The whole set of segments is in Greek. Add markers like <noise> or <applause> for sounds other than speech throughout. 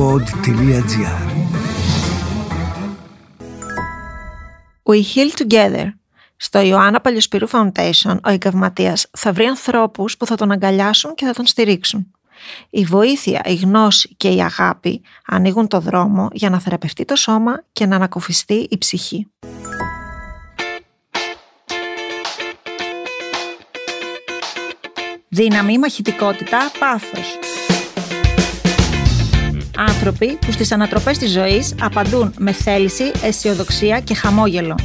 pod.gr We Heal Together. Στο Ιωάννα Παλιοσπυρού Foundation, ο εγκαυματίας θα βρει ανθρώπους που θα τον αγκαλιάσουν και θα τον στηρίξουν. Η βοήθεια, η γνώση και η αγάπη ανοίγουν το δρόμο για να θεραπευτεί το σώμα και να ανακουφιστεί η ψυχή. Δύναμη, μαχητικότητα, πάθος. Άνθρωποι που στις ανατροπές της ζωής απαντούν με θέληση, αισιοδοξία και χαμόγελο.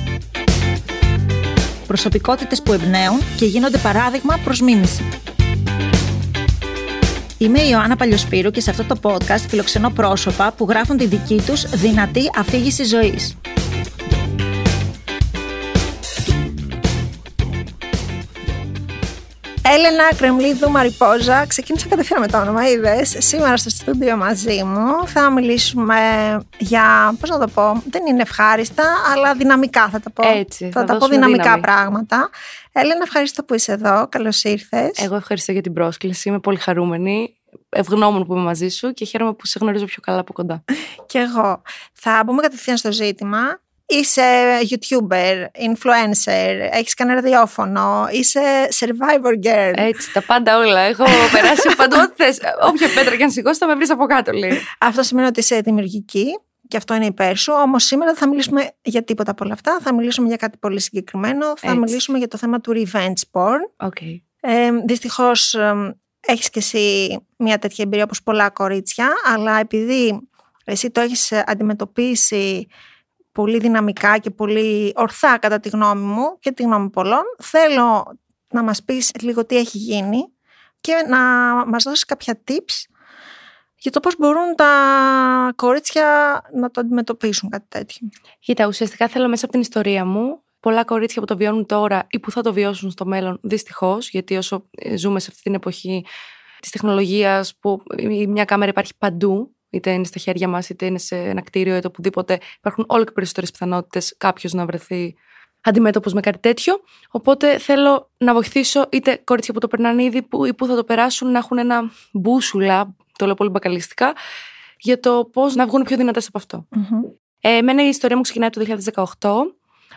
Προσωπικότητες που εμπνέουν και γίνονται παράδειγμα προς μίμηση. Είμαι η Ιωάννα Παλιοσπύρου και σε αυτό το podcast φιλοξενώ πρόσωπα που γράφουν τη δική τους δυνατή αφήγηση ζωής. Έλενα Κρεμλίδου Μαριπόζα, ξεκίνησα κατευθείαν με το όνομα, είδες. Σήμερα στο στούντιο μαζί μου θα μιλήσουμε για, πώς να το πω, δεν είναι ευχάριστα, αλλά δυναμικά θα τα πω. Έτσι, θα, θα τα πω δώσουμε δυναμικά δύναμη. πράγματα. Έλενα, ευχαριστώ που είσαι εδώ. Καλώς ήρθες. Εγώ ευχαριστώ για την πρόσκληση. Είμαι πολύ χαρούμενη. Ευγνώμων που είμαι μαζί σου και χαίρομαι που σε γνωρίζω πιο καλά από κοντά. Και εγώ. Θα μπούμε κατευθείαν στο ζήτημα. Είσαι YouTuber, influencer, έχεις κάνει ραδιόφωνο, είσαι survivor girl. Έτσι, τα πάντα όλα. Έχω <laughs> περάσει παντού ό,τι θες. Όποια πέτρα και αν σηκώσει θα με βρεις από κάτω, λέει. Αυτό σημαίνει ότι είσαι δημιουργική και αυτό είναι υπέρ σου. Όμως σήμερα δεν θα μιλήσουμε για τίποτα από όλα αυτά. Θα μιλήσουμε για κάτι πολύ συγκεκριμένο. Θα Έτσι. μιλήσουμε για το θέμα του revenge porn. Okay. Ε, Δυστυχώς έχεις και εσύ μια τέτοια εμπειρία όπως πολλά κορίτσια, αλλά επειδή εσύ το έχεις αντιμετωπίσει πολύ δυναμικά και πολύ ορθά κατά τη γνώμη μου και τη γνώμη πολλών, θέλω να μας πεις λίγο τι έχει γίνει και να μας δώσεις κάποια tips για το πώς μπορούν τα κορίτσια να το αντιμετωπίσουν κάτι τέτοιο. Κοίτα, ουσιαστικά θέλω μέσα από την ιστορία μου πολλά κορίτσια που το βιώνουν τώρα ή που θα το βιώσουν στο μέλλον, δυστυχώς, γιατί όσο ε, ζούμε σε αυτή την εποχή της τεχνολογίας που η μια κάμερα υπάρχει παντού, είτε είναι στα χέρια μας, είτε είναι σε ένα κτίριο, είτε οπουδήποτε, υπάρχουν όλο και περισσότερες πιθανότητες κάποιος να βρεθεί αντιμέτωπος με κάτι τέτοιο. Οπότε θέλω να βοηθήσω είτε κορίτσια που το περνάνε ήδη που, ή που θα το περάσουν να έχουν ένα μπούσουλα, το λέω πολύ μπακαλιστικά, για το πώς να βγουν πιο δυνατές από αυτό. Ε, εμένα η ιστορία μου ξεκινάει το 2018.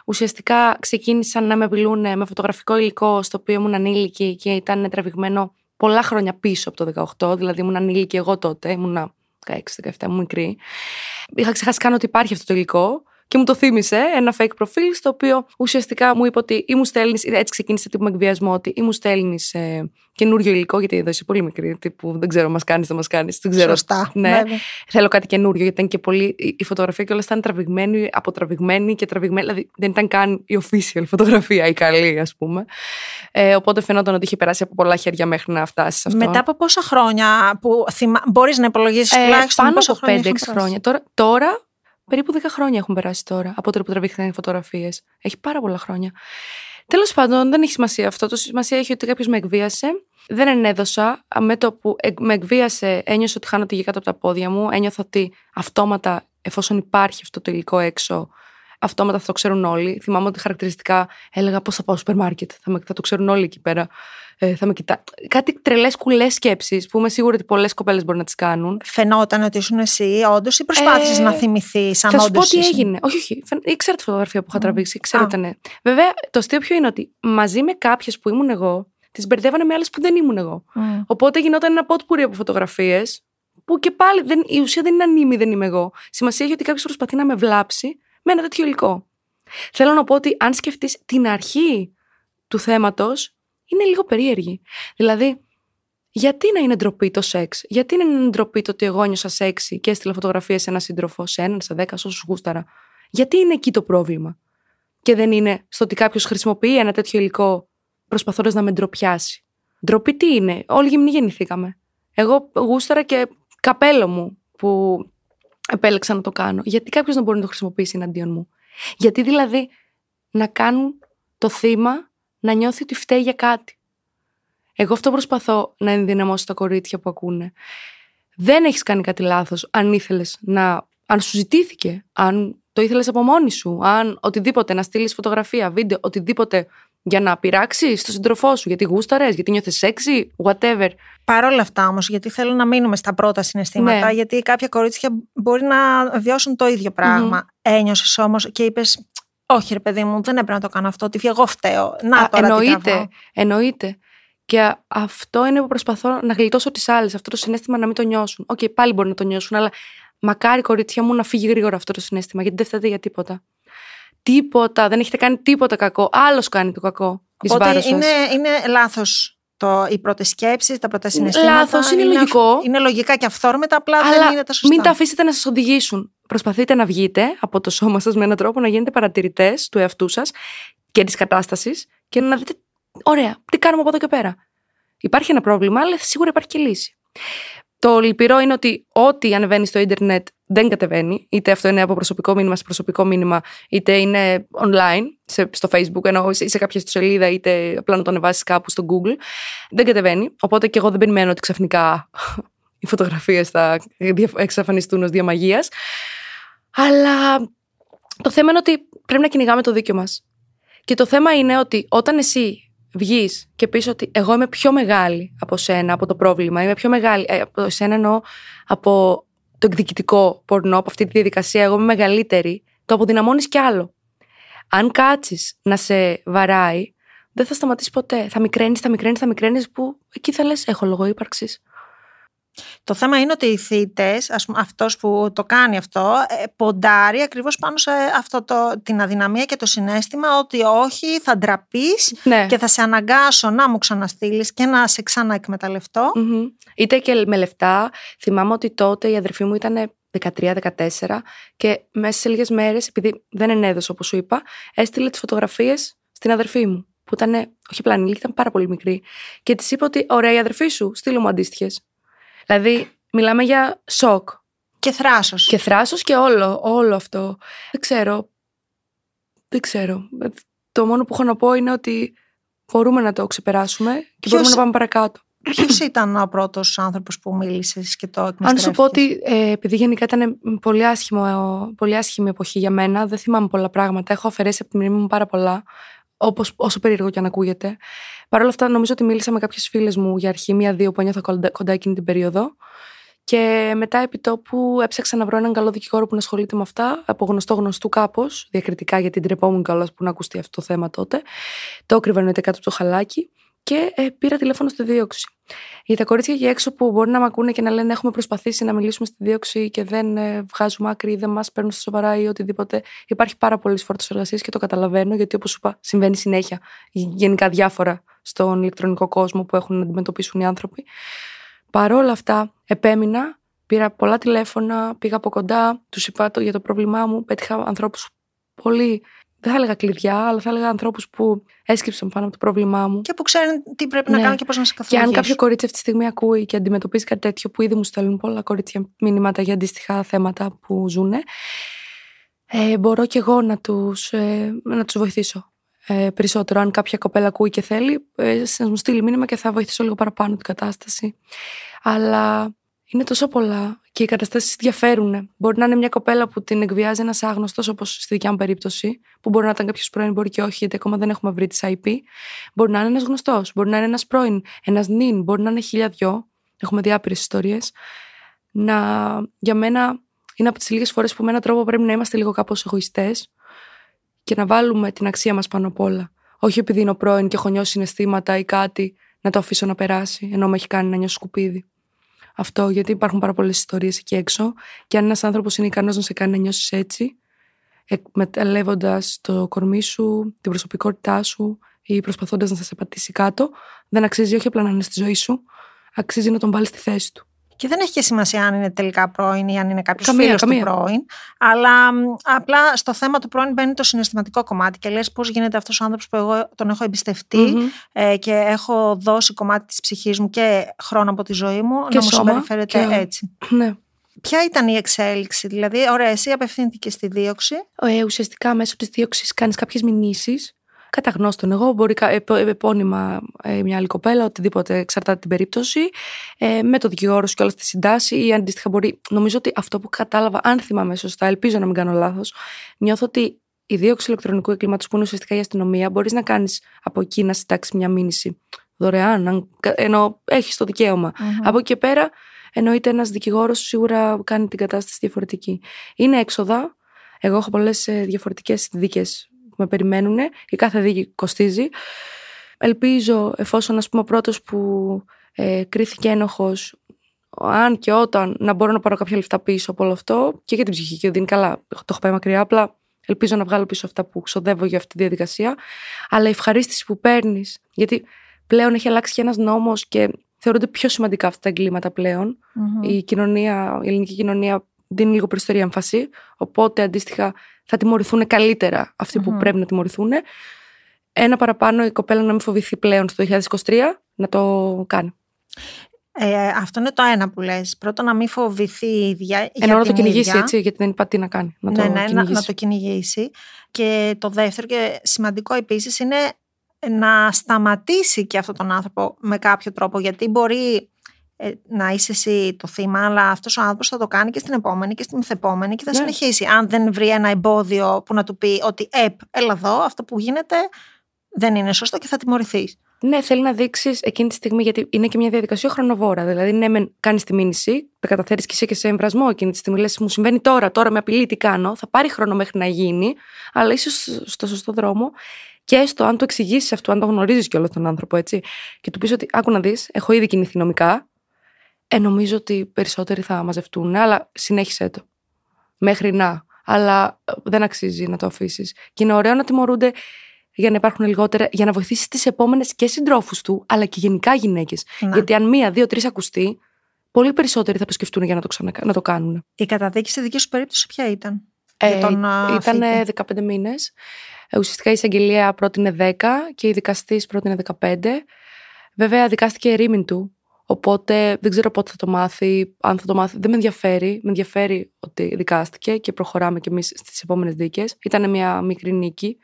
Ουσιαστικά ξεκίνησαν να με απειλούν με φωτογραφικό υλικό στο οποίο ήμουν ανήλικη και ήταν τραβηγμένο πολλά χρόνια πίσω από το 18. Δηλαδή ήμουν ανήλικη εγώ τότε, ήμουν 16-17, ήμουν μικρή. Είχα ξεχάσει καν ότι υπάρχει αυτό το υλικό και μου το θύμισε ένα fake προφίλ στο οποίο ουσιαστικά μου είπε ότι ή μου στέλνεις, έτσι ξεκίνησε τύπου με εκβιασμό, ότι ή μου στέλνεις ε, καινούριο υλικό, γιατί εδώ είσαι πολύ μικρή, τύπου δεν ξέρω, μας κάνεις, δεν μας κάνεις. Δεν ξέρω. Σωστά. Ναι. βέβαια. Θέλω κάτι καινούριο, γιατί ήταν και πολύ. η- Η φωτογραφία και όλα ήταν τραβηγμένη, αποτραβηγμένη και τραβηγμένη. Δηλαδή δεν ήταν καν η official φωτογραφία, η καλή, ας πούμε. Ε, οπότε φαινόταν ότι είχε περάσει από πολλά χέρια μέχρι να φτάσει σε αυτό. Μετά από πόσα χρόνια που θυμα... μπορείς να υπολογίσεις Ε, τουλάχιστον πάνω πόσα από χρόνια 5-6 έχουν περάσει; χρόνια. Τώρα, τώρα, περίπου 10 χρόνια έχουν περάσει τώρα από τότε που τραβήχθηκαν οι φωτογραφίες. Έχει πάρα πολλά χρόνια. Τέλος πάντων, δεν έχει σημασία αυτό. Το σημασία έχει ότι κάποιος με εκβίασε. Δεν ενέδωσα. Με το που εκ- με εκβίασε, ένιωσα ότι χάνω τη γη κάτω από τα πόδια μου. Ένιωθα ότι αυτόματα, εφόσον υπάρχει αυτό το υλικό έξω, αυτόματα θα το ξέρουν όλοι. Θυμάμαι ότι χαρακτηριστικά έλεγα πώς θα πάω στο σούπερ μάρκετ. Θα, με- θα το ξέρουν όλοι εκεί πέρα. Ε, θα με κοιτά... Κάτι τρελές κουλές σκέψεις που είμαι σίγουρη ότι πολλές κοπέλες μπορεί να τις κάνουν. Φαινόταν ότι ήσουν εσύ, όντως, ή προσπάθησες Ε, να θυμηθείς αν Θα σου πω όντως τι ήσουν; έγινε. Όχι, όχι. φαν- Ήξερα τη φωτογραφία που είχα Μμ. τραβήξει. Ξέρω Α. ότι ήταν. Βέβαια, το αστείο ποιο είναι ότι μαζί με κάποιες που ήμουν εγώ, τις μπερδεύανε με άλλες που δεν ήμουν εγώ. Μμ. Οπότε γινόταν ένα πότπουρι από φωτογραφίες, που και πάλι δεν, η ουσία δεν είναι ανήμη, δεν είμαι εγώ. Σημασία έχει ότι κάποιος προσπαθεί να με βλάψει με ένα τέτοιο υλικό. Θέλω να πω ότι αν σκεφτείς την αρχή του θέματος, είναι λίγο περίεργη. Δηλαδή, γιατί να είναι ντροπή το σεξ, γιατί να είναι ντροπή το ότι εγώ νιώσα σεξι και έστειλα φωτογραφίες σε έναν σύντροφο, σε έναν, σε δέκα, σε όσους γούσταρα; Γιατί είναι εκεί το πρόβλημα; Και δεν είναι στο ότι κάποιος χρησιμοποιεί ένα τέτοιο υλικό προσπαθώντας να με ντροπιάσει. Ντροπή τι είναι, όλοι γυμνοί γεννηθήκαμε. Εγώ γούσταρα και καπέλο μου που επέλεξα να το κάνω. Γιατί κάποιος να μπορεί να το χρησιμοποιήσει εναντίον μου. Γιατί δηλαδή να κάνουν το θύμα να νιώθει ότι φταίει για κάτι. Εγώ αυτό προσπαθώ να ενδυναμώσω τα κορίτσια που ακούνε. Δεν έχεις κάνει κάτι λάθος αν ήθελες να... Αν σου ζητήθηκε, αν το ήθελες από μόνη σου, αν οτιδήποτε, να στείλεις φωτογραφία, βίντεο, οτιδήποτε Για να πειράξεις τον σύντροφό σου, γιατί γούσταρες, γιατί νιώθε σεξy, whatever. Παρ' όλα αυτά όμως, γιατί θέλω να μείνουμε στα πρώτα συναισθήματα, Ναι. γιατί κάποια κορίτσια μπορεί να βιώσουν το ίδιο πράγμα. Ένιωσες όμως και είπες, Όχι, ρε παιδί μου, δεν έπρεπε να το κάνω αυτό. Τι εγώ φταίω. Να Α, τώρα τι εννοείται, τραβάω. εννοείται. Και α- αυτό είναι που προσπαθώ να γλιτώσω τις άλλες. Αυτό το συναίσθημα να μην το νιώσουν. Οκ, πάλι μπορεί να το νιώσουν, αλλά μακάρι κορίτσια μου να φύγει γρήγορα αυτό το συναίσθημα, γιατί δεν φταίτε για τίποτα. Τίποτα, δεν έχετε κάνει τίποτα κακό. Άλλος κάνει το κακό. εις Οπότε βάρος σας. είναι, είναι λάθο οι πρώτες σκέψεις, τα πρώτα συναισθήματα. Λάθος, είναι λογικό. Είναι λογικά και αυθόρμητα, απλά Αλλά δεν είναι τα σωστά. μην τα αφήσετε να σας οδηγήσουν. Προσπαθείτε να βγείτε από το σώμα σας με έναν τρόπο να γίνετε παρατηρητές του εαυτού σας και της κατάστασης και να δείτε, ωραία, τι κάνουμε από εδώ και πέρα. Υπάρχει ένα πρόβλημα, αλλά σίγουρα υπάρχει και λύση. Το λυπηρό είναι ότι ό,τι ανεβαίνει στο ίντερνετ δεν κατεβαίνει. Είτε αυτό είναι από προσωπικό μήνυμα σε προσωπικό μήνυμα, είτε είναι online, σε, στο Facebook, ενώ ή σε κάποια ιστοσελίδα, είτε απλά να το ανεβάσεις κάπου στο Google. Δεν κατεβαίνει. Οπότε και εγώ δεν περιμένω ότι ξαφνικά <laughs> οι φωτογραφίες θα δια- εξαφανιστούν ως διαμαγείας. Αλλά το θέμα είναι ότι πρέπει να κυνηγάμε το δίκιο μας. Και το θέμα είναι ότι όταν εσύ βγεις και πεις ότι εγώ είμαι πιο μεγάλη από σένα, από το πρόβλημα, είμαι πιο μεγάλη. Ε, από σένα εννοώ από το εκδικητικό πορνό, από αυτή τη διαδικασία, εγώ είμαι μεγαλύτερη, το αποδυναμώνεις κι άλλο. Αν κάτσεις να σε βαράει, δεν θα σταματήσεις ποτέ. Θα μικραίνεις, θα μικραίνεις, θα μικραίνεις, που εκεί θα λες: Έχω λόγο ύπαρξης. Το θέμα είναι ότι οι θήτες, αυτός που το κάνει αυτό, ε, ποντάρει ακριβώς πάνω σε αυτό το, την αδυναμία και το συνέστημα ότι όχι, θα ντραπείς Ναι. και θα σε αναγκάσω να μου ξαναστείλεις και να σε ξαναεκμεταλλευτώ. Μμμ. Είτε και με λεφτά. Θυμάμαι ότι τότε η αδερφή μου ήταν 13-14 και μέσα σε λίγες μέρες, επειδή δεν ενέδωσε όπως σου είπα, έστειλε τις φωτογραφίες στην αδερφή μου. Που ήταν, όχι απλά ανήλικη, ήταν πάρα πολύ μικρή. Και της είπα ότι, ωραία, η αδερφή σου, στείλε μου αντίστοιχες. Δηλαδή, μιλάμε για σοκ. Και θράσος. Και θράσος και όλο, όλο αυτό. Δεν ξέρω. Δεν ξέρω. Το μόνο που έχω να πω είναι ότι μπορούμε να το ξεπεράσουμε και Ποιος- μπορούμε να πάμε παρακάτω. Ποιος ήταν ο πρώτος άνθρωπος που μίλησες και το Αν εκμεταλλεύτηκες; σου πω ότι ε, επειδή γενικά ήταν πολύ, άσχημο, ε, πολύ άσχημη εποχή για μένα, δεν θυμάμαι πολλά πράγματα. Έχω αφαιρέσει από τη μνήμη μου πάρα πολλά, όπως, όσο περίεργο και αν ακούγεται. Παρ' όλα αυτά, νομίζω ότι μίλησα με κάποιες φίλες μου για αρχή, μία-δύο που ένιωθα κοντά, κοντά εκείνη την περίοδο. Και μετά επί τόπου έψαξα να βρω έναν καλό δικηγόρο που να ασχολείται με αυτά, από γνωστό γνωστού κάπως, διακριτικά, γιατί ντρεπόμουν κιόλας που να ακουστεί αυτό το θέμα τότε. Το έκρυβα εννοείται κάτω από το χαλάκι και ε, πήρα τηλέφωνο στη δίωξη. Για τα κορίτσια εκεί έξω που μπορεί να μ' ακούνε και να λένε έχουμε προσπαθήσει να μιλήσουμε στη δίωξη και δεν ε, βγάζουμε άκρη ή δεν μας παίρνουν στα σοβαρά ή οτιδήποτε. Υπάρχει πάρα πολλή φόρτο εργασίας και το καταλαβαίνω γιατί όπως σου είπα συμβαίνει συνέχεια γενικά διάφορα στον ηλεκτρονικό κόσμο που έχουν να αντιμετωπίσουν οι άνθρωποι. Παρόλα αυτά, επέμεινα, πήρα πολλά τηλέφωνα, πήγα από κοντά, τους είπα το, για το πρόβλημά μου, πέτυχα ανθρώπους πολύ. Δεν θα έλεγα κλειδιά, αλλά θα έλεγα ανθρώπους που έσκυψαν πάνω από το πρόβλημά μου. Και που ξέρουν τι πρέπει να Ναι. κάνουν και πώς να σε Και αν καθοδηγήσουν. κάποιο κορίτσι αυτή τη στιγμή ακούει και αντιμετωπίζει κάτι τέτοιο, που ήδη μου στέλνουν πολλά κορίτσια μηνύματα για αντίστοιχα θέματα που ζουν, ε, μπορώ και εγώ να τους, ε, να τους βοηθήσω. Ε, περισσότερο, αν κάποια κοπέλα ακούει και θέλει, ε, να μου στείλει μήνυμα και θα βοηθήσω λίγο παραπάνω την κατάσταση. Αλλά είναι τόσο πολλά και οι καταστάσεις διαφέρουν. Μπορεί να είναι μια κοπέλα που την εκβιάζει ένας άγνωστος, όπως στη δικιά μου περίπτωση, που μπορεί να ήταν κάποιος πρώην, μπορεί και όχι, γιατί ακόμα δεν έχουμε βρει τις IP. Μπορεί να είναι ένας γνωστός, μπορεί να είναι ένας πρώην, ένας νυν, μπορεί να είναι χίλια δυο. Έχουμε διάπειρε ιστορίες. Να, για μένα είναι από τις λίγες φορές που με έναν τρόπο πρέπει να είμαστε λίγο κάπως εγωιστές και να βάλουμε την αξία μας πάνω απ' όλα. Όχι επειδή είναι ο πρώην και έχω νιώσει συναισθήματα ή κάτι, να το αφήσω να περάσει, ενώ με έχει κάνει να νιώσω σκουπίδι. Αυτό γιατί υπάρχουν πάρα πολλές ιστορίες εκεί έξω. Και αν ένας άνθρωπος είναι ικανός να σε κάνει να νιώσεις έτσι, εκμεταλλεύοντα το κορμί σου, την προσωπικότητά σου ή προσπαθώντας να σε πατήσει κάτω, δεν αξίζει όχι απλά να είναι στη ζωή σου, αξίζει να τον βάλεις στη θέση του. Και δεν έχει και σημασία αν είναι τελικά πρώην ή αν είναι κάποιος Καμία, φίλος του καμία. πρώην. Αλλά μ, απλά στο θέμα του πρώην μπαίνει το συναισθηματικό κομμάτι και λες πώς γίνεται αυτός ο άνθρωπος που εγώ τον έχω εμπιστευτεί Μμμ. ε, και έχω δώσει κομμάτι της ψυχής μου και χρόνο από τη ζωή μου Και να μου σώμα συμπεριφέρεται και- έτσι. Ναι. Ποια ήταν η εξέλιξη, δηλαδή, ωραία, εσύ απευθύνθηκες στη δίωξη. Ε, ουσιαστικά μέσω της δίωξης κάνεις κάποιες μηνύσεις. Κατά γνώστον εγώ, μπορεί κα- επ- επώνυμα ε, μια άλλη κοπέλα, οτιδήποτε εξαρτάται την περίπτωση, ε, με το δικηγόρο σου και όλα στη συντάση ή αντίστοιχα μπορεί. Νομίζω ότι αυτό που κατάλαβα, αν θυμάμαι σωστά, ελπίζω να μην κάνω λάθος, νιώθω ότι η δίωξη ηλεκτρονικού εγκλήματος που είναι ουσιαστικά η αστυνομία, μπορείς να κάνεις από εκεί να συντάξεις μια μήνυση δωρεάν, ενώ έχεις το δικαιωμα Από εκεί και πέρα, εννοείται ένας δικηγόρος σίγουρα κάνει την κατάσταση διαφορετική. Είναι έξοδα. Εγώ έχω πολλές ε, διαφορετικές δίκες που με περιμένουν. Η κάθε δίκη κοστίζει. Ελπίζω, εφόσον ας πούμε ο πρώτος που ε, κρίθηκε ένοχος, αν και όταν να μπορώ να πάρω κάποια λεφτά πίσω από όλο αυτό και για την ψυχική οδύνη, καλά, το έχω πάει μακριά. Απλά ελπίζω να βγάλω πίσω αυτά που ξοδεύω για αυτή τη διαδικασία. Αλλά η ευχαρίστηση που παίρνεις, γιατί πλέον έχει αλλάξει και ένας νόμος και θεωρούνται πιο σημαντικά αυτά τα εγκλήματα Η, κοινωνία, η ελληνική κοινωνία δίνει λίγο περισσότερη έμφαση. Οπότε αντίστοιχα θα τιμωρηθούν καλύτερα που πρέπει να τιμωρηθούν. Ένα παραπάνω η κοπέλα να μην φοβηθεί πλέον στο 2023 να το κάνει. Ε, αυτό είναι το ένα που λες. Πρώτον να μην φοβηθεί η ίδια Ενώ να το κυνηγήσει έτσι, γιατί δεν είπα τι να κάνει. Να ναι, το ναι, να, να το κυνηγήσει. Και το δεύτερο και σημαντικό επίσης είναι να σταματήσει και αυτόν τον άνθρωπο με κάποιο τρόπο. Γιατί μπορεί ε, να είσαι εσύ το θύμα, αλλά αυτός ο άνθρωπος θα το κάνει και στην επόμενη και στην μεθεπόμενη και θα ναι. συνεχίσει. Αν δεν βρει ένα εμπόδιο που να του πει ότι «Επ, έλα εδώ, αυτό που γίνεται δεν είναι σωστό και θα τιμωρηθείς. Ναι, θέλει να δείξεις εκείνη τη στιγμή, γιατί είναι και μια διαδικασία χρονοβόρα. Δηλαδή, ναι, κάνεις τη μήνυση, τα καταφέρει και είσαι και σε εμβρασμό εκείνη τη στιγμή. Λες, μου συμβαίνει τώρα, τώρα με απειλεί, τι κάνω. Θα πάρει χρόνο μέχρι να γίνει, αλλά είσαι στο σωστό δρόμο. Και έστω αν το εξηγήσεις αυτό, αν το γνωρίζεις κιόλας τον άνθρωπο, έτσι, και του πεις ότι άκου να δεις, έχω ήδη κινηθεί νομικά, ε, νομίζω ότι περισσότεροι θα μαζευτούν, αλλά συνέχισε το. Μέχρι να. Αλλά ε, δεν αξίζει να το αφήσεις. Και είναι ωραίο να τιμωρούνται για να υπάρχουν λιγότερα, για να βοηθήσεις τις επόμενες και συντρόφους του, αλλά και γενικά γυναίκες. Γιατί αν μία, δύο, τρεις ακουστεί, πολύ περισσότεροι θα το σκεφτούν για να το, ξανα, να το κάνουν. Η καταδίκη στη δική σου περίπτωση ποια ήταν; Ε, ήταν 15 μήνες. Ε, ουσιαστικά η εισαγγελία πρότεινε 10 και η δικαστής πρότεινε 15. Βέβαια, δικάστηκε ερήμην του. Οπότε δεν ξέρω πότε θα το μάθει, αν θα το μάθει. Δεν με ενδιαφέρει. Με ενδιαφέρει ότι δικάστηκε και προχωράμε κι εμείς στις επόμενες δίκες. Ήταν μια μικρή νίκη.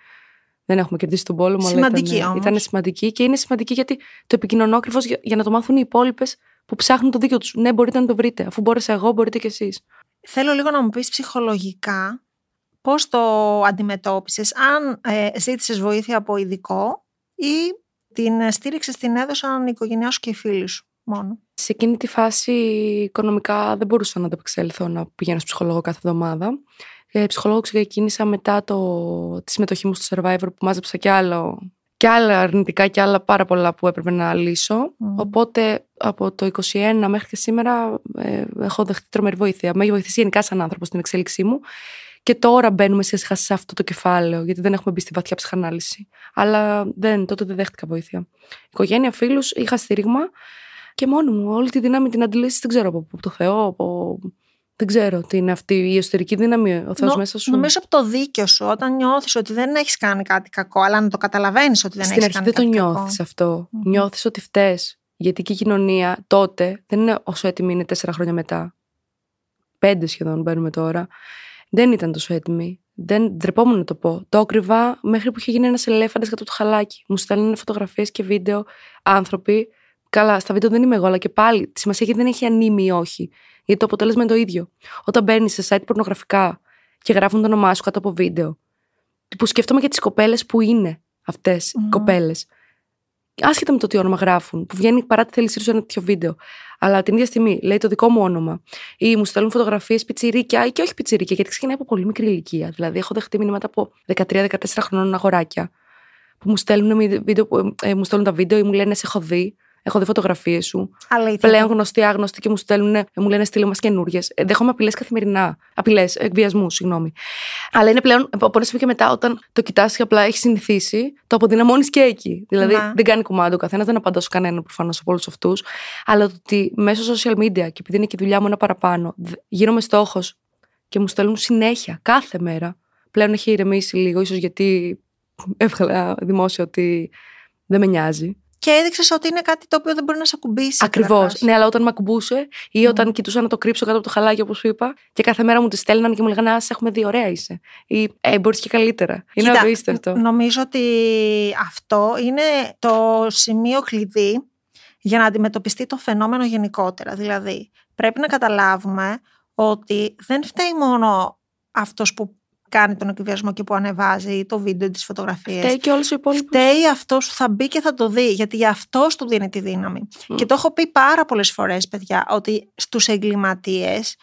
Δεν έχουμε κερδίσει τον πόλεμο. Σημαντική ήταν, ήταν σημαντική και είναι σημαντική γιατί το επικοινωνώ ακριβώς για, για, να το μάθουν οι υπόλοιπες που ψάχνουν το δίκιο τους. Ναι, μπορείτε να το βρείτε. Αφού μπόρεσα εγώ, μπορείτε κι εσείς. Θέλω λίγο να μου πεις ψυχολογικά πώς το αντιμετώπισες, αν ε, ζήτησες βοήθεια από ειδικό ή την στήριξη την έδωσαν η οικογένειά σου και οι φίλοι σου μόνο. Σε εκείνη τη φάση οικονομικά δεν μπορούσα να ανταπεξέλθω να πηγαίνω στο ψυχολόγο κάθε εβδομάδα. Ε, ψυχολόγος ξεκίνησα μετά το, τη συμμετοχή μου στο Survivor που μάζεψα και, άλλο, και άλλα αρνητικά και άλλα πάρα πολλά που έπρεπε να λύσω. Οπότε από το 21 μέχρι και σήμερα ε, έχω δεχτεί τρομερή βοήθεια. Με έχει βοηθήσει γενικά σαν άνθρωπος στην εξέλιξή μου. Και τώρα μπαίνουμε σιγά σε αυτό το κεφάλαιο, γιατί δεν έχουμε μπει στη βαθιά ψυχανάλυση. Αλλά δεν, τότε δεν δέχτηκα βοήθεια. Οικογένεια, φίλους, είχα στήριγμα και μόνο μου. Όλη τη δύναμη την αντιλήσει δεν ξέρω από, από το Θεό, από δεν ξέρω τι είναι αυτή η εσωτερική δύναμη, ο Θεός μέσα σου. Νομίζω από το δίκιο σου, όταν νιώθεις ότι δεν έχεις κάνει κάτι κακό, αλλά να το καταλαβαίνεις ότι δεν έχεις κάνει κάτι κακό. Στην αρχή δεν το νιώθεις αυτό. Mm. Νιώθεις ότι φταίει. Γιατί και η κοινωνία τότε δεν είναι όσο έτοιμη είναι τέσσερα χρόνια μετά. Πέντε σχεδόν μπαίνουμε τώρα. Δεν ήταν τόσο έτοιμη. Δεν ντρεπόμουν να το πω. Το έκρυβα μέχρι που είχε γίνει ένας ελέφαντας κάτω από το χαλάκι. Μου στέλνουν φωτογραφίες και βίντεο άνθρωποι. Καλά, στα βίντεο δεν είμαι εγώ, αλλά και πάλι τη σημασία έχει δεν έχει ανήμει ή όχι. Γιατί το αποτέλεσμα είναι το ίδιο. Όταν μπαίνεις σε site πορνογραφικά και γράφουν το όνομά σου κάτω από βίντεο, που σκέφτομαι και τις κοπέλες που είναι αυτές mm. οι κοπέλες. Άσχετα με το τι όνομα γράφουν, που βγαίνει παρά τη θέλησή τους ένα τέτοιο βίντεο. Αλλά την ίδια στιγμή λέει το δικό μου όνομα. Ή μου στέλνουν φωτογραφίες πιτσιρίκια ή και όχι πιτσιρίκια, γιατί ξεκινάει από πολύ μικρή ηλικία. Δηλαδή, έχω δεχτεί μηνύματα από 13-14 χρονών αγοράκια που μου στέλνουν, βίντεο, ε, μου στέλνουν τα βίντεο ή μου λένε Σε έχω δει έχω δει φωτογραφίες σου. Αλήθεια. Πλέον γνωστοί, άγνωστοι και μου στέλνουν, μου λένε στείλε μας καινούριες. Ε, δέχομαι απειλές καθημερινά. Απειλές, εκβιασμούς, συγγνώμη. Αλλά είναι πλέον, από ένα και μετά, όταν το κοιτάς και απλά έχεις συνηθίσει, το αποδυναμώνεις και εκεί. Δηλαδή να. δεν κάνει κουμάντο ο καθένας, δεν απαντάς σε κανέναν προφανώς από όλους αυτούς. Αλλά το ότι μέσω social media και επειδή είναι και η δουλειά μου ένα παραπάνω, γίνομαι στόχος και μου στέλνουν συνέχεια, κάθε μέρα. Πλέον έχει ηρεμήσει λίγο, ίσως γιατί έβγαλα δημόσιο ότι δεν με νοιάζει και έδειξες ότι είναι κάτι το οποίο δεν μπορεί να σε ακουμπήσει. Ακριβώς. Ναι, αλλά όταν με ακουμπούσε ή όταν κοιτούσα να το κρύψω κάτω από το χαλάκι, όπως σου είπα, και κάθε μέρα μου τη στέλναν και μου λέγανε Α, έχουμε δει, ωραία είσαι. Ή Ε, μπορείς και καλύτερα. Είναι Κοίτα, απίστευτο. Νομίζω ότι αυτό είναι το σημείο κλειδί για να αντιμετωπιστεί το φαινόμενο γενικότερα. Δηλαδή, πρέπει να καταλάβουμε ότι δεν φταίει μόνο αυτός που κάνει τον εκβιασμό και που ανεβάζει το βίντεο, τις φωτογραφίες. Φταίει και όλος ο υπόλοιπος. Φταίει αυτός που θα μπει και θα το δει, γιατί για αυτό του δίνει τη δύναμη. Και το έχω πει πάρα πολλές φορές, παιδιά, ότι στους εγκληματίες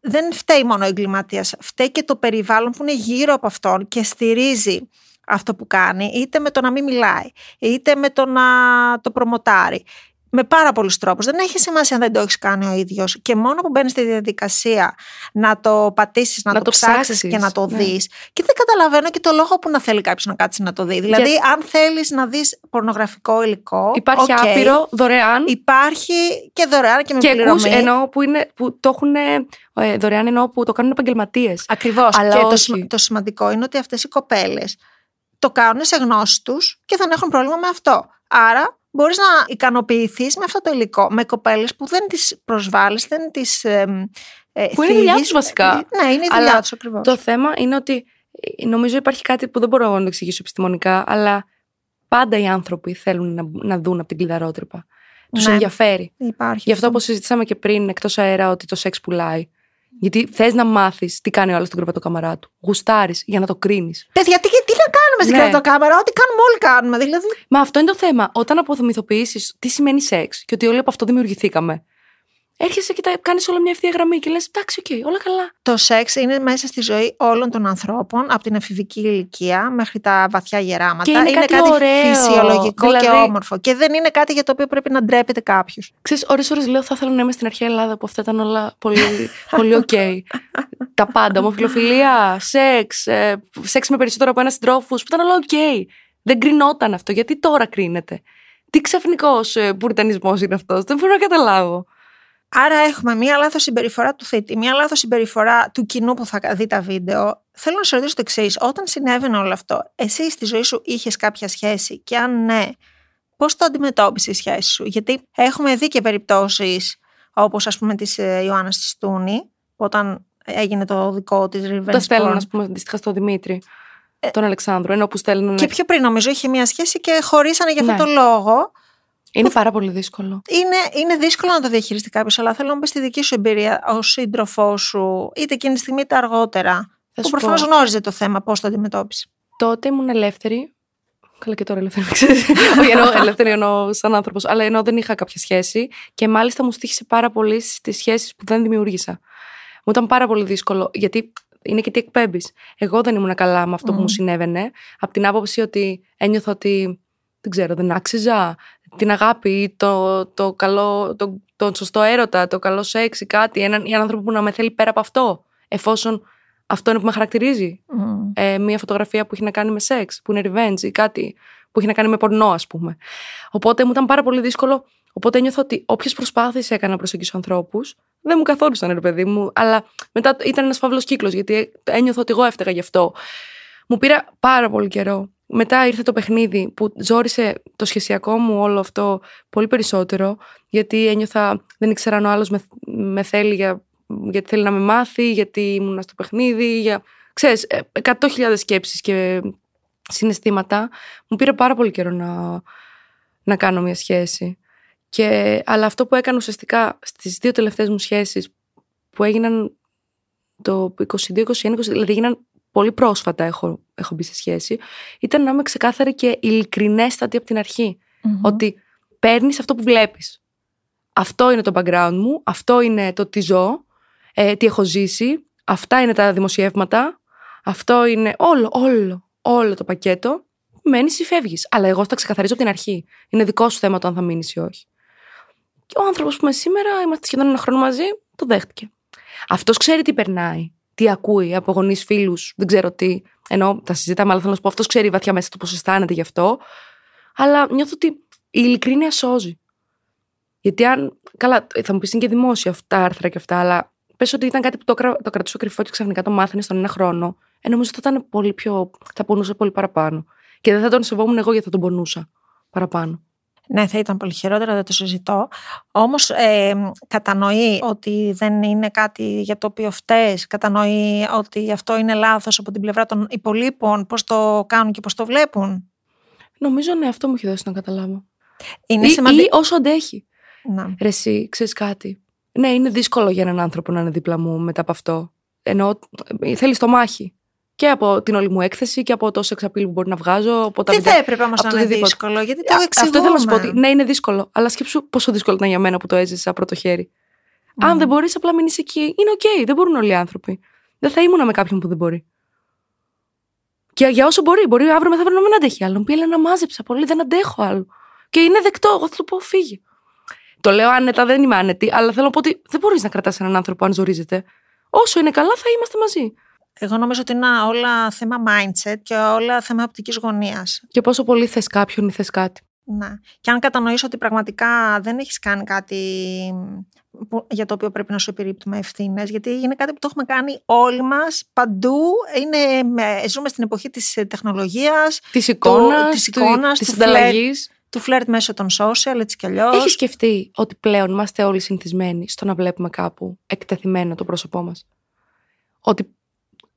δεν φταίει μόνο ο εγκληματίας, φταίει και το περιβάλλον που είναι γύρω από αυτόν και στηρίζει αυτό που κάνει, είτε με το να μην μιλάει, είτε με το να το προμοτάρει, με πάρα πολλούς τρόπους. Δεν έχει σημασία αν δεν το έχεις κάνει ο ίδιος. Και μόνο που μπαίνεις στη διαδικασία να το πατήσεις, να, να, το, το ψάξεις και να το ναι. δεις. Και δεν καταλαβαίνω και το λόγο που να θέλει κάποιος να κάτσει να το δει. Δηλαδή, αν θέλεις να δεις πορνογραφικό υλικό. Υπάρχει okay, άπειρο δωρεάν. Υπάρχει και δωρεάν και με και πληρωμή. Και εννοώ που, είναι, που το έχουν ε, δωρεάν, εννοώ που το κάνουν επαγγελματίες. Ακριβώς. Και το, το σημαντικό είναι ότι αυτές οι κοπέλες το κάνουν σε γνώση τους και δεν έχουν πρόβλημα με αυτό. Άρα μπορείς να ικανοποιηθείς με αυτό το υλικό. Με κοπέλες που δεν τις προσβάλλεις, δεν τις. Ε, ε, που είναι η δουλειά τους βασικά. Ναι, είναι η δουλειά τους ακριβώς. Το θέμα είναι ότι ε, νομίζω υπάρχει κάτι που δεν μπορώ να το εξηγήσω επιστημονικά, αλλά πάντα οι άνθρωποι θέλουν να, να δουν από την κλειδαρότρυπα. Τους ναι, ενδιαφέρει. Υπάρχει Γι' αυτό, όπω συζητήσαμε και πριν εκτός αέρα, ότι το σεξ πουλάει. Γιατί θες να μάθεις τι κάνει ο άλλος στην κρεβατοκάμαρά του. Γουστάρεις για να το κρίνεις. Παιδιά, τι, τι να κάνουμε στην ναι. κρεβατοκάμαρα, ό,τι κάνουμε όλοι κάνουμε. Δηλαδή. Μα αυτό είναι το θέμα. Όταν αποδομηθοποιήσει τι σημαίνει σεξ και ότι όλοι από αυτό δημιουργηθήκαμε, έρχεσαι και κάνεις όλα μια ευθεία γραμμή και λες: Εντάξει, OK, okay, όλα καλά. Το σεξ είναι μέσα στη ζωή όλων των ανθρώπων, από την εφηβική ηλικία μέχρι τα βαθιά γεράματα. Και είναι, είναι κάτι, ωραίο. φυσιολογικό δηλαδή... και όμορφο. Και δεν είναι κάτι για το οποίο πρέπει να ντρέπεται κάποιος. Ξέρεις, ώρες-ώρες λέω: Θα ήθελα να είμαι στην αρχαία Ελλάδα που αυτά ήταν όλα πολύ, πολύ οκ. τα πάντα. Ομοφυλοφιλία, σεξ, ε, σεξ με περισσότερους από έναν συντρόφους, που ήταν όλα OK. Okay. Δεν κρινόταν αυτό. Γιατί τώρα κρίνεται; Τι ξαφνικός ε, πουρτανισμό είναι αυτός; Δεν μπορώ να καταλάβω. Άρα έχουμε μία λάθος συμπεριφορά του θήτη, μία λάθος συμπεριφορά του κοινού που θα δει τα βίντεο. Θέλω να σε ρωτήσω το εξής. Όταν συνέβαινε όλο αυτό, εσύ στη ζωή σου είχες κάποια σχέση; Και αν ναι, πώς το αντιμετώπισες η σχέση σου; Γιατί έχουμε δει και περιπτώσεις όπως ας πούμε της ε, Ιωάννας της Τούνη, όταν έγινε το δικό της revenge Το στέλνουν, ας πούμε, αντίστοιχα στο Δημήτρη, ε, τον Αλεξάνδρου, ενώ που στέλνουν... Και πιο πριν νομίζω είχε μια σχέση και χωρίσανε για αυτό ναι. το λόγο. Είναι πάρα πολύ δύσκολο. Είναι, είναι δύσκολο να το διαχειριστεί κάποιος, αλλά θέλω να μου πεις τη δική σου εμπειρία ως σύντροφό σου, είτε εκείνη τη στιγμή είτε αργότερα. Θα που προφανώς γνώριζε το θέμα, πώς το αντιμετώπισε. Τότε ήμουν ελεύθερη. Καλά και τώρα ελεύθερη, <laughs> ξέρεις. Όχι εννοώ ελεύθερη, εννοώ σαν άνθρωπος. Αλλά ενώ δεν είχα κάποια σχέση και μάλιστα μου στήχησε πάρα πολύ στις σχέσεις που δεν δημιούργησα. Μου ήταν πάρα πολύ δύσκολο, γιατί είναι και τι εκπέμπεις. Εγώ δεν ήμουν καλά με αυτό που μου συνέβαινε, από την άποψη ότι ένιωθα ότι δεν ξέρω, δεν άξιζα, την αγάπη, το, το καλό, το, τον σωστό έρωτα, το καλό σεξ ή κάτι, έναν, έναν άνθρωπο που να με θέλει πέρα από αυτό, εφόσον αυτό είναι που με χαρακτηρίζει. Ε, μια φωτογραφία που έχει να κάνει με σεξ, που είναι revenge ή κάτι που έχει να κάνει με πορνό, ας πούμε. Οπότε μου ήταν πάρα πολύ δύσκολο. Οπότε ένιωθα ότι όποιες προσπάθειες έκανα να προσεγγίσω ανθρώπους, δεν μου καθόρισαν, ρε παιδί μου. Αλλά μετά ήταν ένας φαύλος κύκλος, γιατί ένιωθα ότι εγώ έφταιγα γι' αυτό. Μου πήρα πάρα πολύ καιρό μετά ήρθε το παιχνίδι που ζόρισε το σχεσιακό μου όλο αυτό πολύ περισσότερο γιατί ένιωθα, δεν ήξερα αν ο άλλος με, με θέλει για, γιατί θέλει να με μάθει, γιατί ήμουν στο παιχνίδι, για, ξέρεις, 100.000 ε, σκέψεις και συναισθήματα. Μου πήρε πάρα πολύ καιρό να, να κάνω μια σχέση. Και, αλλά αυτό που έκανα ουσιαστικά στις δύο τελευταίες μου σχέσεις που έγιναν το 22-21, δηλαδή έγιναν πολύ πρόσφατα έχω, έχω μπει σε σχέση, ήταν να είμαι ξεκάθαρη και ειλικρινέστατη από την αρχη Ότι παίρνεις αυτό που βλέπεις. Αυτό είναι το background μου, αυτό είναι το τι ζω, ε, τι έχω ζήσει, αυτά είναι τα δημοσιεύματα, αυτό είναι όλο, όλο, όλο το πακέτο. Μένεις ή φεύγεις. Αλλά εγώ θα ξεκαθαρίζω από την αρχή. Είναι δικό σου θέμα το αν θα μείνεις ή όχι. Και ο άνθρωπος που είμαι σήμερα, είμαστε σχεδόν ένα χρόνο μαζί, το δέχτηκε. Αυτός ξέρει τι περνάει τι ακούει από γονείς, φίλους, δεν ξέρω τι. Ενώ τα συζητάμε, αλλά θέλω να σου πω, αυτός ξέρει βαθιά μέσα του πώς αισθάνεται γι' αυτό. Αλλά νιώθω ότι η ειλικρίνεια σώζει. Γιατί αν. Καλά, θα μου πεις είναι και δημόσια αυτά τα άρθρα και αυτά, αλλά πες ότι ήταν κάτι που το, το κρατούσε κρυφό και ξαφνικά το μάθαινες στον ένα χρόνο. Ε, νομίζω ότι θα ήταν πολύ πιο. θα πονούσε πολύ παραπάνω. Και δεν θα τον σεβόμουν εγώ γιατί θα τον πονούσα παραπάνω. Ναι, θα ήταν πολύ χειρότερα, δεν το συζητώ. Όμως ε, κατανοεί ότι δεν είναι κάτι για το οποίο φταίς, κατανοεί ότι αυτό είναι λάθος από την πλευρά των υπολείπων, πώς το κάνουν και πώς το βλέπουν. Νομίζω ναι, αυτό μου έχει δώσει να καταλάβω. Είναι ή, σημαντικό. Ή όσο αντέχει. Να. Ρε εσύ, ξέρεις κάτι; Ναι, είναι δύσκολο για έναν άνθρωπο να είναι δίπλα μου μετά από αυτό. Ενώ ε, θέλει στομάχι. Και από την όλη μου έκθεση και από το sex appeal που μπορεί να βγάζω. Από τα Τι βιντεά- θα έπρεπε όμως από να το είναι οτιδήποτε. δύσκολο, γιατί το Α, Αυτό θέλω να σου πω ότι εξηγούμε. ναι, είναι δύσκολο. Αλλά σκέψου πόσο δύσκολο ήταν για μένα που το έζησα πρώτο χέρι. Αν Μμ. δεν μπορείς, απλά μείνεις εκεί. Είναι οκ. Δεν μπορούν όλοι οι άνθρωποι. Δεν θα ήμουνα με κάποιον που δεν μπορεί. Και για όσο μπορεί, μπορεί αύριο μεθαύριο να μην αντέχει άλλο. Μου πει Ελένα, μάζεψα πολύ, δεν αντέχω άλλο. Και είναι δεκτό. Εγώ θα του πω, φύγε. Το λέω άνετα, δεν είμαι άνετη, αλλά θέλω να πω ότι δεν μπορείς να κρατάς έναν άνθρωπο αν ζορίζεται. Όσο είναι καλά, θα είμαστε μαζί. Εγώ νομίζω ότι είναι όλα θέμα mindset και όλα θέμα οπτικής γωνίας. Και πόσο πολύ θες κάποιον ή θες κάτι. Ναι. Και αν κατανοήσω ότι πραγματικά δεν έχεις κάνει κάτι που- για το οποίο πρέπει να σου επιρρύπτουμε ευθύνες, γιατί είναι κάτι που το έχουμε κάνει όλοι μας παντού. Είναι, με- ζούμε στην εποχή της τεχνολογίας, Της εικόνας, της εικόνας, της του ανταλλαγής. του φλερτ μέσω των social, έτσι κι αλλιώς. Έχεις σκεφτεί ότι πλέον είμαστε όλοι συνηθισμένοι στο να βλέπουμε κάπου εκτεθειμένο το πρόσωπό μας; Ότι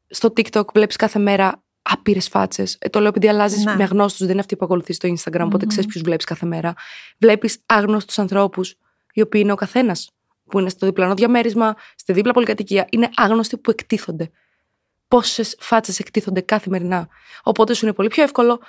στο TikTok βλέπεις κάθε μέρα άπειρες φάτσες. το λέω επειδή αλλάζεις Ναι. με αγνώστου, δεν είναι αυτοί που ακολουθείς στο Instagram, οπότε Μμμ. ξέρεις ποιους βλέπεις κάθε μέρα. Βλέπεις άγνωστους ανθρώπους, οι οποίοι είναι ο καθένας, που είναι στο διπλανό διαμέρισμα, στη δίπλα πολυκατοικία. Είναι άγνωστοι που εκτίθονται. Πόσες φάτσες εκτίθονται καθημερινά. Οπότε σου είναι πολύ πιο εύκολο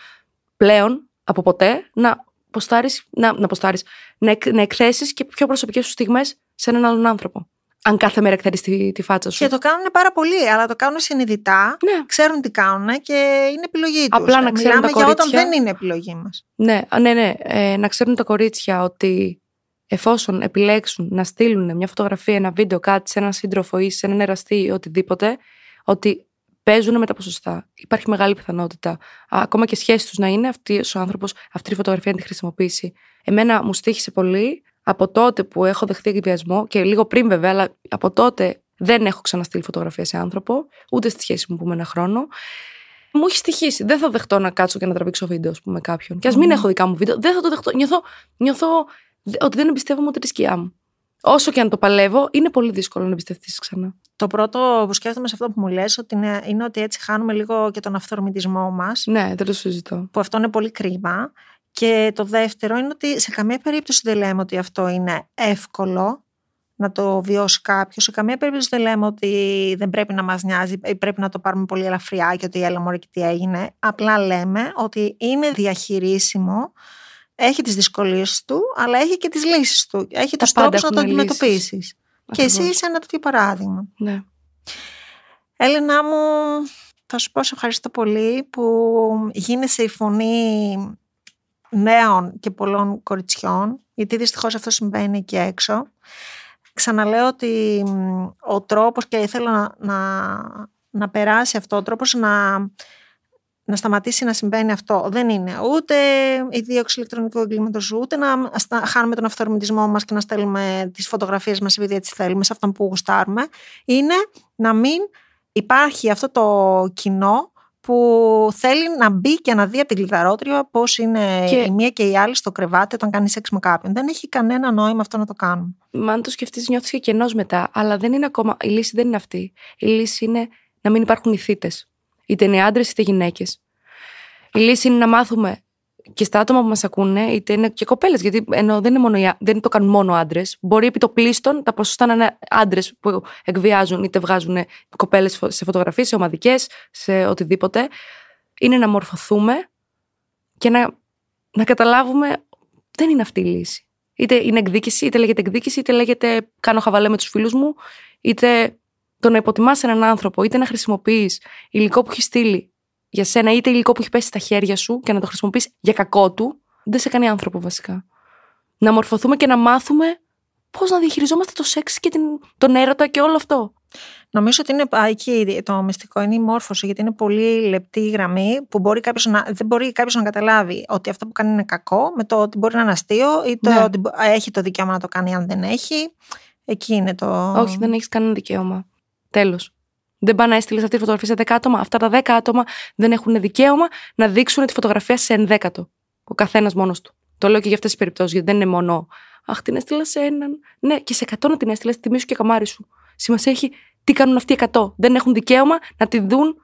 πλέον από ποτέ να ποστάρεις, να, να, ποστάρεις, να, εκ, να εκθέσεις και πιο προσωπικές σου στιγμές σε έναν άλλον άνθρωπο. Αν κάθε μέρα εκθέτεις τη, τη φάτσα σου. Και το κάνουν πάρα πολύ, αλλά το κάνουν συνειδητά. Ναι, Ξέρουν τι κάνουν και είναι επιλογή τους. Απλά να ξέρουν Μιλάμε τα για όταν κορίτσια. δεν είναι επιλογή μας. ναι, α, ναι, ναι. Ε, να ξέρουν τα κορίτσια ότι εφόσον επιλέξουν να στείλουν μια φωτογραφία, ένα βίντεο, κάτι σε έναν σύντροφο ή σε έναν εραστή ή οτιδήποτε, ότι παίζουν με τα ποσοστά. Υπάρχει μεγάλη πιθανότητα. Α, ακόμα και σχέση τους να είναι αυτή ο άνθρωπος, αυτή η φωτογραφία να τη χρησιμοποιήσει. Εμένα μου στήχησε πολύ από τότε που έχω δεχτεί εκβιασμό και λίγο πριν βέβαια, αλλά από τότε δεν έχω ξαναστείλει φωτογραφία σε άνθρωπο, ούτε στη σχέση μου που είμαι ένα χρόνο. Μου έχει στοιχήσει. Δεν θα δεχτώ να κάτσω και να τραβήξω βίντεο ας πούμε, με κάποιον. Και ας μην Μμμ. έχω δικά μου βίντεο, δεν θα το δεχτώ. Νιώθω, νιώθω δε- ότι δεν εμπιστεύομαι ούτε τη σκιά μου. Όσο και αν το παλεύω, είναι πολύ δύσκολο να εμπιστευτείς ξανά. Το πρώτο που σκέφτομαι σε αυτό που μου λες ότι είναι, είναι ότι έτσι χάνουμε λίγο και τον αυθορμητισμό μας Ναι, δεν το συζητώ. που αυτό είναι πολύ κρίμα. Και το δεύτερο είναι ότι σε καμία περίπτωση δεν λέμε ότι αυτό είναι εύκολο να το βιώσει κάποιος. Σε καμία περίπτωση δεν λέμε ότι δεν πρέπει να μας νοιάζει ή πρέπει να το πάρουμε πολύ ελαφριά και ότι έλα μωρέ και τι έγινε. Απλά λέμε ότι είναι διαχειρίσιμο, έχει τις δυσκολίες του, αλλά έχει και τις λύσεις του. Έχει τους πάντα τρόπους να το έχουν λύσεις. αντιμετωπίσεις. Και εσύ Ακριβώς. είσαι ένα τέτοιο παράδειγμα. Ναι. Έλενα μου, θα σου πω σε ευχαριστώ πολύ που γίνεσαι η φωνή νέων και πολλών κοριτσιών, γιατί δυστυχώς αυτό συμβαίνει εκεί έξω. Ξαναλέω ότι μ, ο τρόπος και θέλω να, να, να περάσει αυτό, ο τρόπος να, να σταματήσει να συμβαίνει αυτό δεν είναι ούτε η δίωξη ηλεκτρονικού εγκλήματος, ούτε να στα- χάνουμε τον αυθορμητισμό μας και να στέλνουμε τις φωτογραφίες μας επειδή έτσι θέλουμε, σε αυτόν που γουστάρουμε. Είναι να μην υπάρχει αυτό το κοινό που θέλει να μπει και να δει από την κλειδαρότρια πώς είναι Και- η μία και η άλλη στο κρεβάτι όταν κάνει σεξ με κάποιον. Δεν έχει κανένα νόημα αυτό να το κάνουν. Μα αν το σκεφτείς, νιώθεις και κενός μετά. Αλλά δεν είναι ακόμα. Η λύση δεν είναι αυτή. Η λύση είναι να μην υπάρχουν ηθίτε. Είτε είναι άντρες είτε γυναίκες. Η λύση είναι να μάθουμε και στα άτομα που μας ακούνε, είτε είναι και κοπέλες. Γιατί ενώ δεν, είναι μόνο, οι ά- δεν το κάνουν μόνο άντρες. Μπορεί επί το πλήστον τα ποσοστά να είναι άντρες που εκβιάζουν είτε βγάζουν κοπέλες σε φωτογραφίες, σε ομαδικές, σε οτιδήποτε. Είναι να μορφωθούμε και να, να καταλάβουμε δεν είναι αυτή η λύση. Είτε είναι εκδίκηση, είτε λέγεται εκδίκηση, είτε λέγεται κάνω χαβαλέ με τους φίλους μου, είτε το να υποτιμάς έναν άνθρωπο, είτε να χρησιμοποιείς υλικό που έχεις στείλει για σένα, είτε υλικό που έχει πέσει στα χέρια σου και να το χρησιμοποιείς για κακό του, δεν σε κάνει άνθρωπο βασικά. Να μορφωθούμε και να μάθουμε πώς να διαχειριζόμαστε το σεξ και την, τον έρωτα και όλο αυτό. Νομίζω ότι είναι α, εκεί το μυστικό, είναι η μόρφωση, γιατί είναι πολύ λεπτή η γραμμή που μπορεί κάποιος να, δεν μπορεί κάποιος να καταλάβει ότι αυτό που κάνει είναι κακό, με το ότι μπορεί να είναι αστείο ή το Ναι. ότι μπο- έχει το δικαίωμα να το κάνει αν δεν έχει. Εκεί είναι το. Όχι, δεν έχεις κανένα δικαίωμα. Τέλος. Δεν πάνε να έστειλες αυτή τη φωτογραφία σε 10 άτομα. Αυτά τα 10 άτομα δεν έχουν δικαίωμα να δείξουν τη φωτογραφία σε ενδέκατο. Ο καθένας μόνος του. Το λέω και για αυτές τις περιπτώσεις, γιατί δεν είναι μόνο. Αχ, την έστειλα σε έναν. Ναι, και σε 100 να την έστειλες, τιμή σου και καμάρι σου. Σημασία έχει τι κάνουν αυτοί οι 100. Δεν έχουν δικαίωμα να τη δουν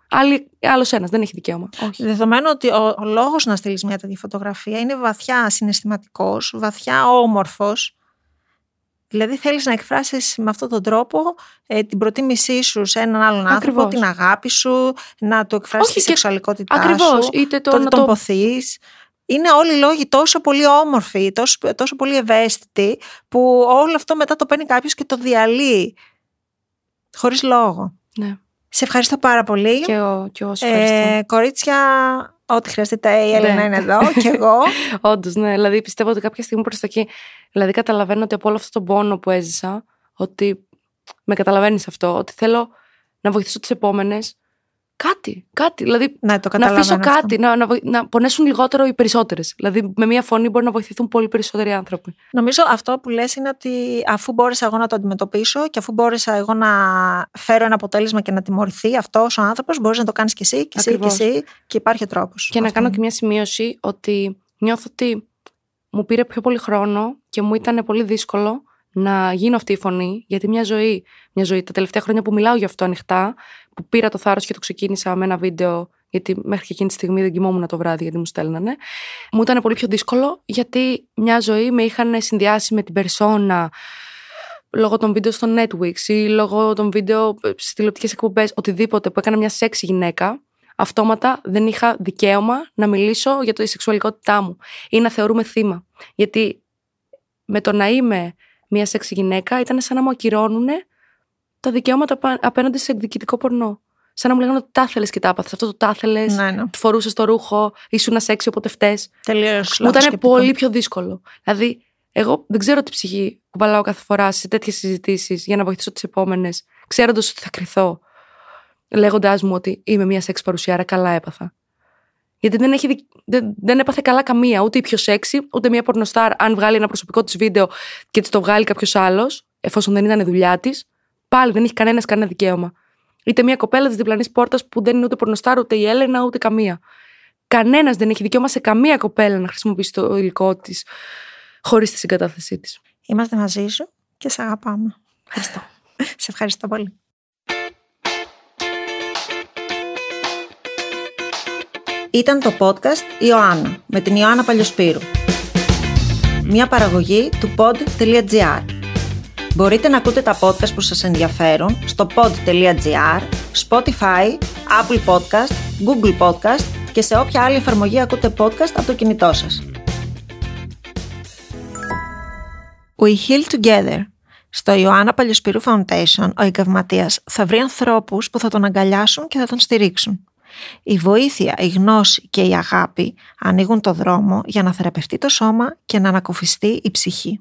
άλλος ένας. Δεν έχει δικαίωμα. Όχι. Δεδομένου ότι ο, ο λόγος να στείλεις μια τέτοια φωτογραφία είναι βαθιά συναισθηματικός, βαθιά όμορφος. Δηλαδή θέλεις να εκφράσεις με αυτόν τον τρόπο ε, την προτίμησή σου σε έναν άλλον άνθρωπο, Ακριβώς. την αγάπη σου, να του εκφράσεις Όχι, τη και- σεξουαλικότητά Ακριβώς. σου, Είτε το το ότι να τον το... ποθείς. Είναι όλοι οι λόγοι τόσο πολύ όμορφοι, τόσο, τόσο πολύ ευαίσθητοι, που όλο αυτό μετά το παίρνει κάποιος και το διαλύει. Χωρίς λόγο. Ναι. Σε ευχαριστώ πάρα πολύ. Και εγώ, και εγώ σου ευχαριστώ. Ε, κορίτσια, ό,τι χρειαστείτε η Έλληνα Ναι. είναι εδώ και εγώ. <laughs> Όντως, ναι. Δηλαδή, πιστεύω ότι κάποια στιγμή προς τα εκεί. Δηλαδή, καταλαβαίνω ότι από όλο αυτό τον πόνο που έζησα, ότι με καταλαβαίνεις αυτό, ότι θέλω να βοηθήσω τις επόμενες. Κάτι, κάτι. Δηλαδή, ναι, το να αφήσω καταλαβαίνω αυτό. κάτι, να, να, βοη- να πονέσουν λιγότερο οι περισσότερες. Δηλαδή, με μία φωνή μπορεί να βοηθηθούν πολύ περισσότεροι άνθρωποι. Νομίζω αυτό που λες είναι ότι αφού μπόρεσα εγώ να το αντιμετωπίσω και αφού μπόρεσα εγώ να φέρω ένα αποτέλεσμα και να τιμωρηθεί αυτός ο άνθρωπος, μπορείς να το κάνεις και εσύ και εσύ Ακριβώς. και εσύ και υπάρχει ο τρόπος. Και να Αυτό κάνω είναι. και μια σημείωση ότι νιώθω ότι μου πήρε πιο πολύ χρόνο και μου ήταν πολύ δύσκολο να γίνω αυτή η φωνή, γιατί μια ζωή, μια ζωή τα τελευταία χρόνια που μιλάω γι' αυτό ανοιχτά, που πήρα το θάρρος και το ξεκίνησα με ένα βίντεο, γιατί μέχρι και εκείνη τη στιγμή δεν κοιμόμουν το βράδυ γιατί μου στέλνανε, μου ήταν πολύ πιο δύσκολο γιατί μια ζωή με είχαν συνδυάσει με την περσόνα, λόγω των βίντεο στο Netflix ή λόγω των βίντεο στις τηλεοπτικές εκπομπές, οτιδήποτε που έκανα μια σεξι γυναίκα, αυτόματα δεν είχα δικαίωμα να μιλήσω για τη σεξουαλικότητά μου ή να θεωρούμε θύμα. Γιατί με το να είμαι μια σεξι γυναίκα ήταν σαν να μου ακυρώνουν τα δικαιώματα πα- απέναντι σε εκδικητικό πορνό. Σαν να μου λέγανε ότι τα ήθελε και τα έπαθε. Αυτό το τα ήθελε, Ναι, ναι. φορούσες το ρούχο, ήσουν σεξι όποτε φταίς. Τελείως Μου λάθος ήταν σκεπτικό. πολύ πιο δύσκολο. Δηλαδή, εγώ δεν ξέρω τι ψυχή κουβαλάω κάθε φορά σε τέτοιες συζητήσεις για να βοηθήσω τις επόμενες, ξέροντας ότι θα κρυθώ, λέγοντάς μου ότι είμαι μια σεξ παρουσιάρα, καλά έπαθα. Γιατί δεν, έχει, δικ- δεν, δεν έπαθε καλά καμία, ούτε η πιο σεξι, ούτε μια πορνοστάρ. Αν βγάλει ένα προσωπικό της βίντεο και της το βγάλει κάποιος άλλος, εφόσον δεν ήταν δουλειά της, πάλι δεν έχει κανένας κανένα δικαίωμα. Είτε μια κοπέλα της διπλανής πόρτας που δεν είναι ούτε πορνοστάρ, ούτε η Έλενα, ούτε καμία. Κανένας δεν έχει δικαίωμα σε καμία κοπέλα να χρησιμοποιήσει το υλικό της χωρίς τη συγκατάθεσή της. Είμαστε μαζί σου και σε αγαπάμε. Ευχαριστώ. <laughs> σε ευχαριστώ πολύ. Ήταν το podcast Ιωάννα με την Ιωάννα Παλιοσπύρου. Μια παραγωγή του pod.gr. Μπορείτε να ακούτε τα podcast που σας ενδιαφέρουν στο pod.gr, Spotify, Apple Podcast, Google Podcast και σε όποια άλλη εφαρμογή ακούτε podcast από το κινητό σας. We Heal Together. Στο Ιωάννα Παλιοσπυρού Foundation, ο εγκαυματίας θα βρει ανθρώπους που θα τον αγκαλιάσουν και θα τον στηρίξουν. Η βοήθεια, η γνώση και η αγάπη ανοίγουν το δρόμο για να θεραπευτεί το σώμα και να ανακουφιστεί η ψυχή.